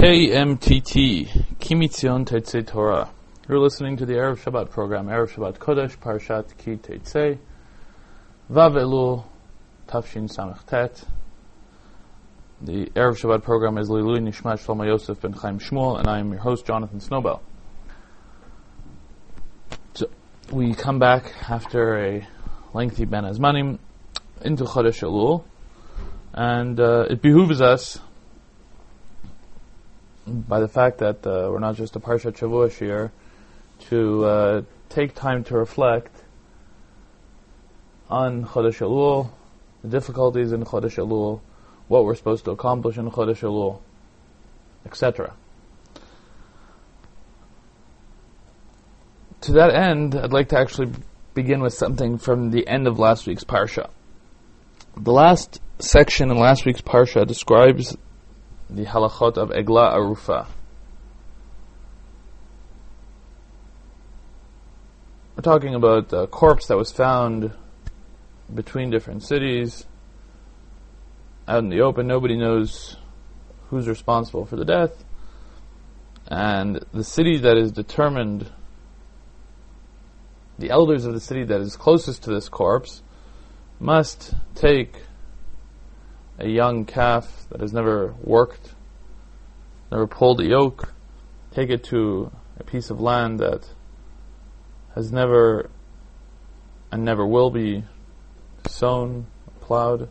KMTT, Kimitzion Tetzei Torah. You're listening to the Erev Shabbat program, Erev Shabbat Kodesh, Parshat Ki Tetzei, Vav Elul, Tafshin Samech Tet. The Erev Shabbat program is Lilui Nishmat Shlomo Yosef ben Chaim Shmuel, and I am your host, Jonathan Snowbell. So, we come back after a lengthy Bein Hazmanim into Chodesh Elul, and uh, it behooves us by the fact that uh, we're not just a Parsha Shavua here, to uh, take time to reflect on Chodesh Elul, the difficulties in Chodesh Elul, what we're supposed to accomplish in Chodesh Elul, etc. To that end, I'd like to actually begin with something from the end of last week's Parsha. The last section in last week's Parsha describes the halachot of Egla Arufa. We're talking about a corpse that was found between different cities, out in the open. Nobody knows who's responsible for the death. And the city that is determined, the elders of the city that is closest to this corpse, must take a young calf that has never worked, never pulled a yoke, take it to a piece of land that has never and never will be sown, plowed,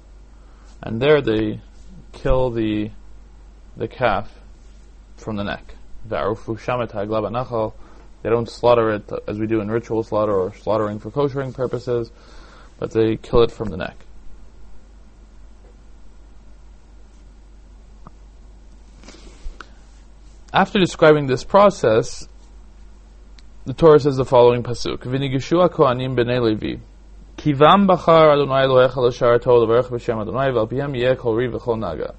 and there they kill the the calf from the neck. They don't slaughter it as we do in ritual slaughter or slaughtering for koshering purposes, but they kill it from the neck. After describing this process, the Torah says the following pasuk: "V'nigishua kohanim b'nei Levi, kivam bachar Adonai Elohecha l'shar tov l'varech b'shem Adonai v'alpihem yeh kol v'chol naga."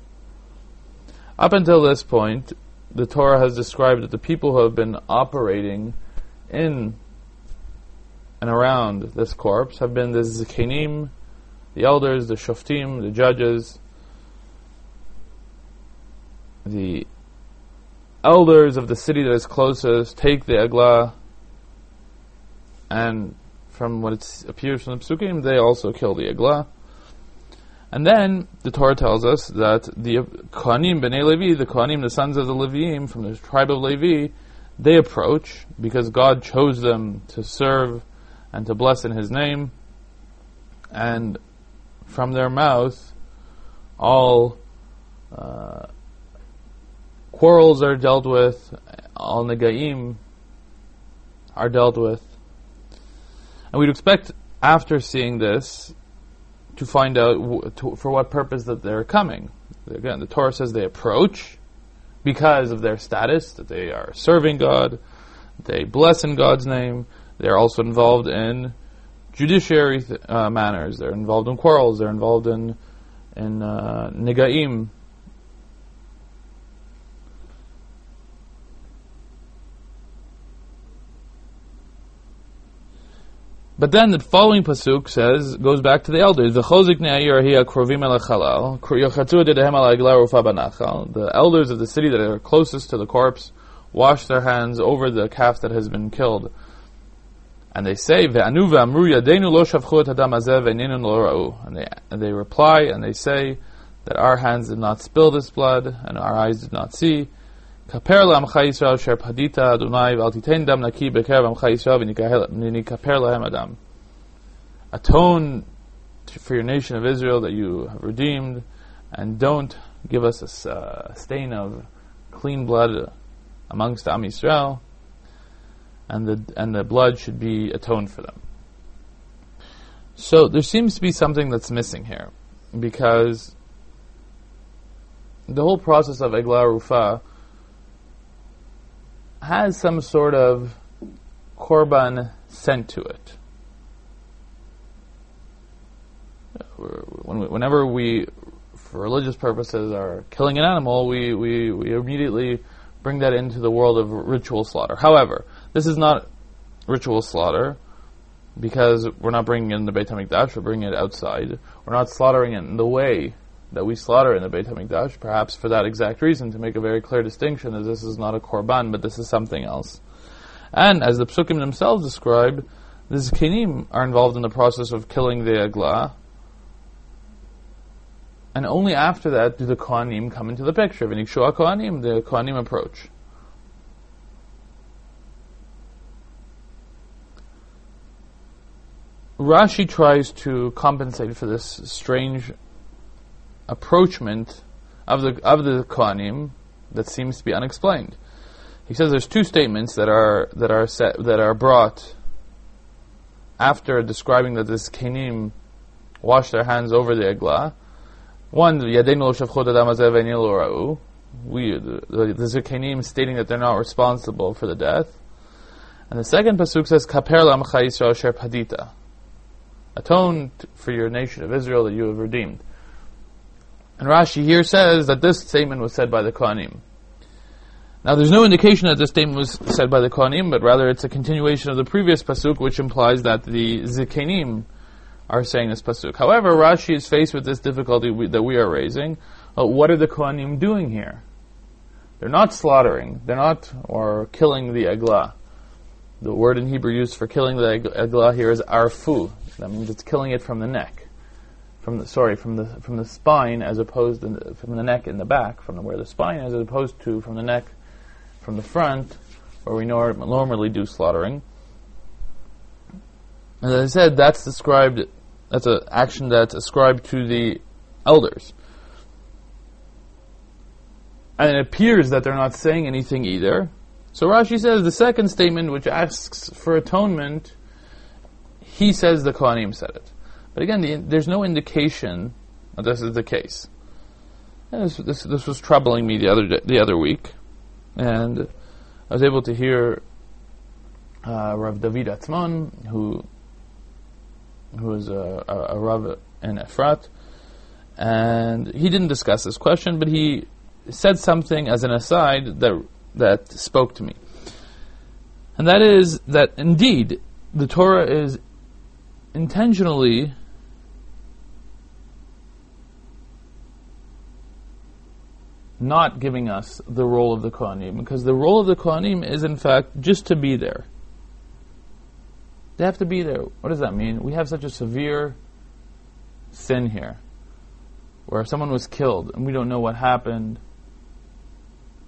Up until this point, the Torah has described that the people who have been operating in and around this corpse have been the zikanim, the elders, the shoftim, the judges, the elders of the city that is closest take the Eglah, and from what it appears from the Psukim, they also kill the Eglah. And then the Torah tells us that the Kohanim Bnei Levi, the Kohanim, the sons of the Leviim from the tribe of Levi, they approach because God chose them to serve and to bless in His name, and from their mouth, all uh, quarrels are dealt with, all negaim are dealt with. And we'd expect, after seeing this, to find out w- to, for what purpose that they're coming. Again, the Torah says they approach because of their status, that they are serving God, they bless in God's name, they're also involved in judiciary th- uh, manners, they're involved in quarrels, they're involved in in uh, negaim, But then the following pasuk says goes back to the elders. The The elders of the city that are closest to the corpse wash their hands over the calf that has been killed, and they say And they and they reply and they say that our hands did not spill this blood and our eyes did not see. כפר לעמך ישראל אשר פדית אדוני ואל תיתן דם נקי בקרב עמך ישראל ונכפר להם אדם. Atone for your nation of Israel that you have redeemed and don't give us a uh, stain of clean blood amongst Am Yisrael and the, and the blood should be atoned for them. So there seems to be something that's missing here because the whole process of Eglah Rufa has some sort of korban sent to it. Whenever we, for religious purposes, are killing an animal, we, we, we immediately bring that into the world of ritual slaughter. However, this is not ritual slaughter because we're not bringing in the Beit HaMikdash, we're bringing it outside. We're not slaughtering it in the way that we slaughter in the Beit HaMikdash, perhaps for that exact reason, to make a very clear distinction, that this is not a korban, but this is something else. And as the psukim themselves describe, the zkenim are involved in the process of killing the agla, and only after that do the kohanim come into the picture. V'nikshua kohanim, the kohanim approach. Rashi tries to compensate for this strange approachment of the of the Kohanim that seems to be unexplained. He says there's two statements that are that are set that are brought after describing that this Kenim wash their hands over the Eglah. One, Yadenu lo we the, the stating that they're not responsible for the death. And the second pasuk says, Kaper lamcha Yisrael sher padita atone for your nation of Israel that you have redeemed. And Rashi here says that this statement was said by the Kohanim. Now, there's no indication that this statement was said by the Kohanim, but rather it's a continuation of the previous pasuk, which implies that the Zikanim are saying this pasuk. However, Rashi is faced with this difficulty we, that we are raising. Uh, what are the Kohanim doing here? They're not slaughtering. They're not or killing the eglah. The word in Hebrew used for killing the eglah here is arfu. That means it's killing it from the neck, from the sorry from the from the spine as opposed to from the neck in the back, from where the spine is, as opposed to from the neck from the front, where we normally do slaughtering. And as I said, that's described. That's an action that's ascribed to the elders. And it appears that they're not saying anything either. So Rashi says the second statement, which asks for atonement, he says the Kohanim said it. But again, the, there's no indication that this is the case. This, this, this, was troubling me the other day, the other week, and I was able to hear uh, Rav David Atzmon, who who is a, a, a Rav in Efrat, and he didn't discuss this question, but he said something as an aside that that spoke to me, and that is that indeed the Torah is intentionally not giving us the role of the Kohanim, because the role of the Kohanim is in fact just to be there. They have to be there. What does that mean? We have such a severe sin here, where someone was killed and we don't know what happened,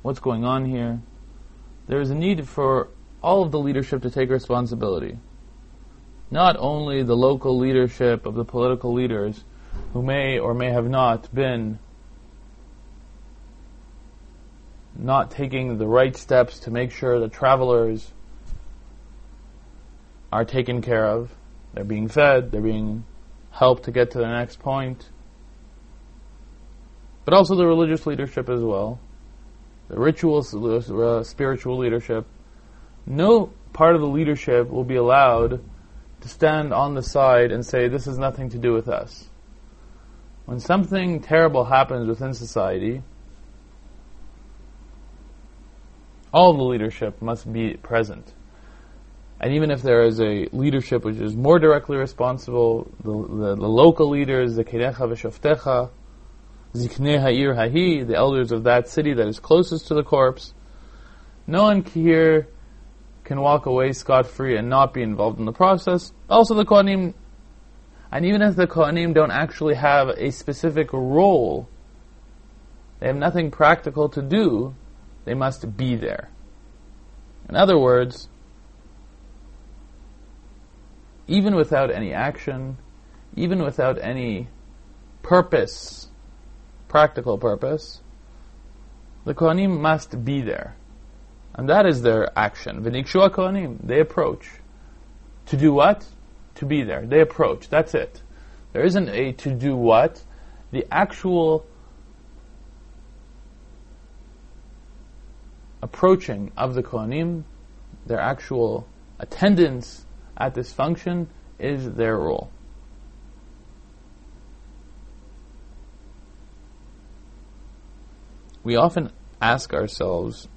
what's going on here. There is a need for all of the leadership to take responsibility not only the local leadership of the political leaders who may or may have not been not taking the right steps to make sure that travelers are taken care of, they're being fed, they're being helped to get to the next point, but also the religious leadership as well, the ritual, uh, spiritual leadership. No part of the leadership will be allowed to stand on the side and say, this has nothing to do with us. When something terrible happens within society, all the leadership must be present. And even if there is a leadership which is more directly responsible, the, the, the local leaders, the Zkenecha v'Shoftecha, Ziknei Ha'ir Hahi, the elders of that city that is closest to the corpse, no one here can walk away scot free and not be involved in the process. Also, the Kohanim, and even if the Kohanim don't actually have a specific role, they have nothing practical to do, they must be there. In other words, even without any action, even without any purpose, practical purpose, the Kohanim must be there. And that is their action. V'nikshua kohanim. They approach. To do what? To be there. They approach. That's it. There isn't a to do what. The actual approaching of the kohanim, their actual attendance at this function, is their role. We often ask ourselves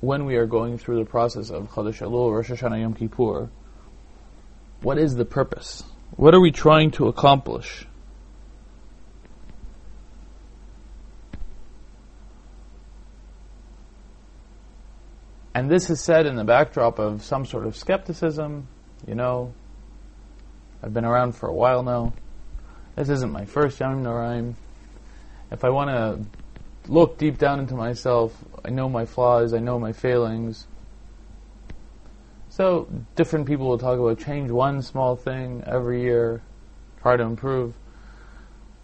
when we are going through the process of Chodesh Elul, Rosh Hashanah, Yom Kippur, what is the purpose? What are we trying to accomplish? And this is said in the backdrop of some sort of skepticism. You know, I've been around for a while now. This isn't my first Yamim Noraim. If I want to look deep down into myself, I know my flaws, I know my failings. So, different people will talk about change one small thing every year, try to improve.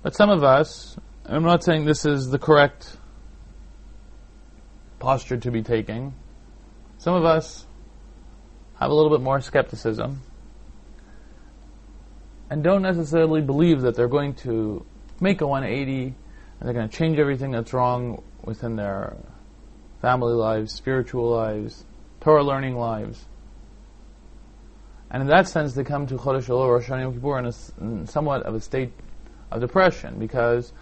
But some of us, I'm not saying this is the correct posture to be taking, some of us have a little bit more skepticism and don't necessarily believe that they're going to make a 180 and they're going to change everything that's wrong within their family lives, spiritual lives, Torah learning lives. And in that sense, they come to Chodesh Elul, Rosh Hashanah, Yom Kippur in, a, in somewhat of a state of depression because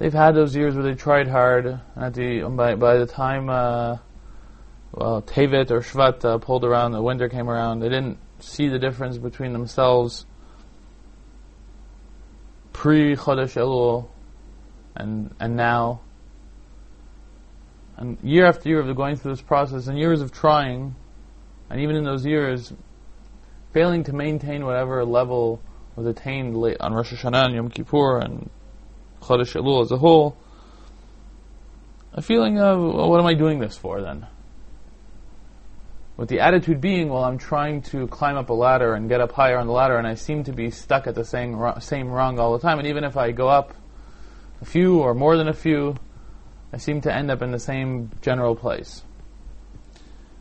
they've had those years where they tried hard, and at the, by, by the time uh, well, Tevet or Shvat uh, pulled around, the winter came around, they didn't see the difference between themselves pre Chodesh Elul and and now. And year after year of going through this process and years of trying, and even in those years, failing to maintain whatever level was attained late on Rosh Hashanah and Yom Kippur and Chodesh Elul as a whole, a feeling of, well, what am I doing this for then? With the attitude being, well, I'm trying to climb up a ladder and get up higher on the ladder, and I seem to be stuck at the same, same rung all the time. And even if I go up a few or more than a few, I seem to end up in the same general place.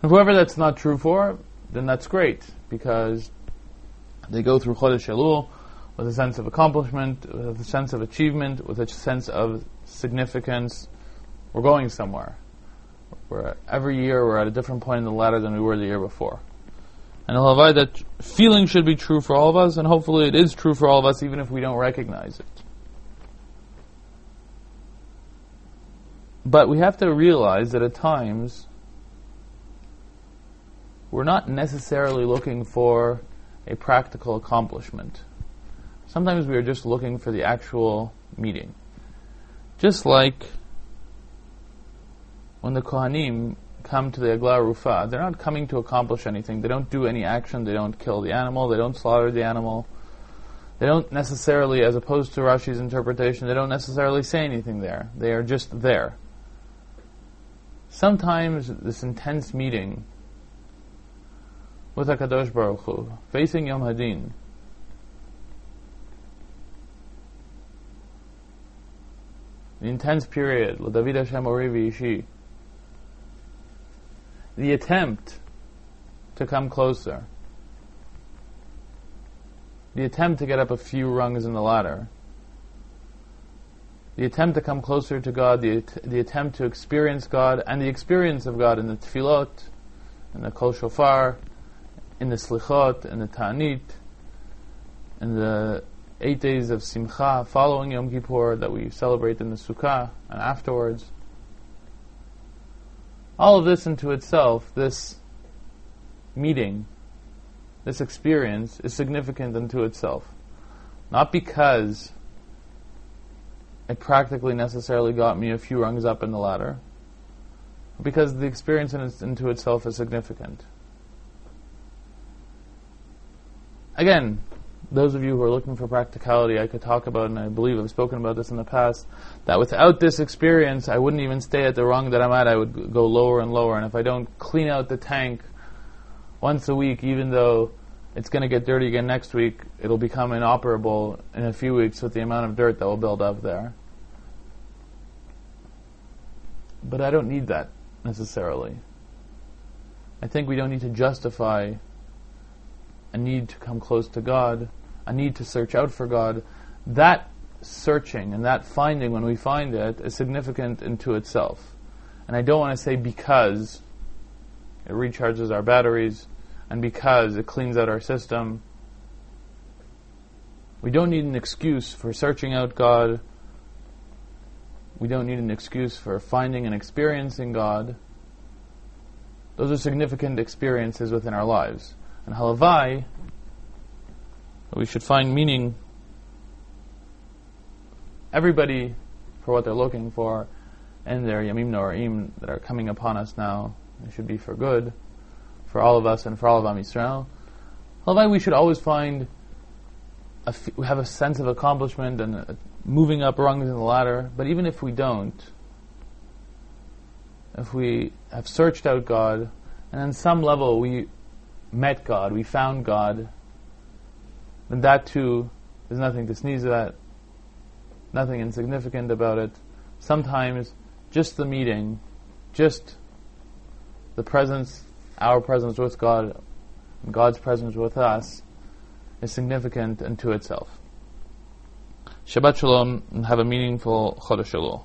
And whoever that's not true for, then that's great, because they go through Chodesh Elul with a sense of accomplishment, with a sense of achievement, with a sense of significance. We're going somewhere. We're every year we're at a different point in the ladder than we were the year before. And Halavai, that feeling should be true for all of us, and hopefully it is true for all of us, even if we don't recognize it. But we have to realize that at times we're not necessarily looking for a practical accomplishment. Sometimes we are just looking for the actual meeting. Just like when the Kohanim come to the Agla Rufa, they're not coming to accomplish anything. They don't do any action. They don't kill the animal. They don't slaughter the animal. They don't necessarily, as opposed to Rashi's interpretation, they don't necessarily say anything there. They are just there. Sometimes this intense meeting with HaKadosh Baruch Hu, facing Yom Hadin, the intense period, David Hashem Ori V'Yishi, the attempt to come closer, the attempt to get up a few rungs in the ladder, the attempt to come closer to God, the, the attempt to experience God, and the experience of God in the tefillot, in the kol shofar, in the slichot, in the ta'anit, in the eight days of simcha following Yom Kippur that we celebrate in the sukkah and afterwards. All of this into itself, this meeting, this experience, is significant unto itself. Not because it practically necessarily got me a few rungs up in the ladder, because the experience in into itself is significant. Again, those of you who are looking for practicality, I could talk about, and I believe I've spoken about this in the past, that without this experience, I wouldn't even stay at the rung that I'm at. I would go lower and lower. And if I don't clean out the tank once a week, even though it's going to get dirty again next week, it'll become inoperable in a few weeks with the amount of dirt that will build up there. But I don't need that necessarily. I think we don't need to justify a need to come close to God, a need to search out for God, that searching and that finding, when we find it, is significant into itself. And I don't want to say because it recharges our batteries and because it cleans out our system. We don't need an excuse for searching out God. We don't need an excuse for finding and experiencing God. Those are significant experiences within our lives. And halavai, we should find meaning. Everybody, for what they're looking for, and their yamim noraim that are coming upon us now, It should be for good, for all of us and for all of Am Yisrael. Halavai, we should always find, a have a sense of accomplishment and uh, moving up rungs in the ladder. But even if we don't, if we have searched out God, and on some level we met God, we found God, then that too is nothing to sneeze at, nothing insignificant about it. Sometimes just the meeting, just the presence, our presence with God, God's presence with us, is significant unto itself. Shabbat Shalom and have a meaningful Chodesh Elul.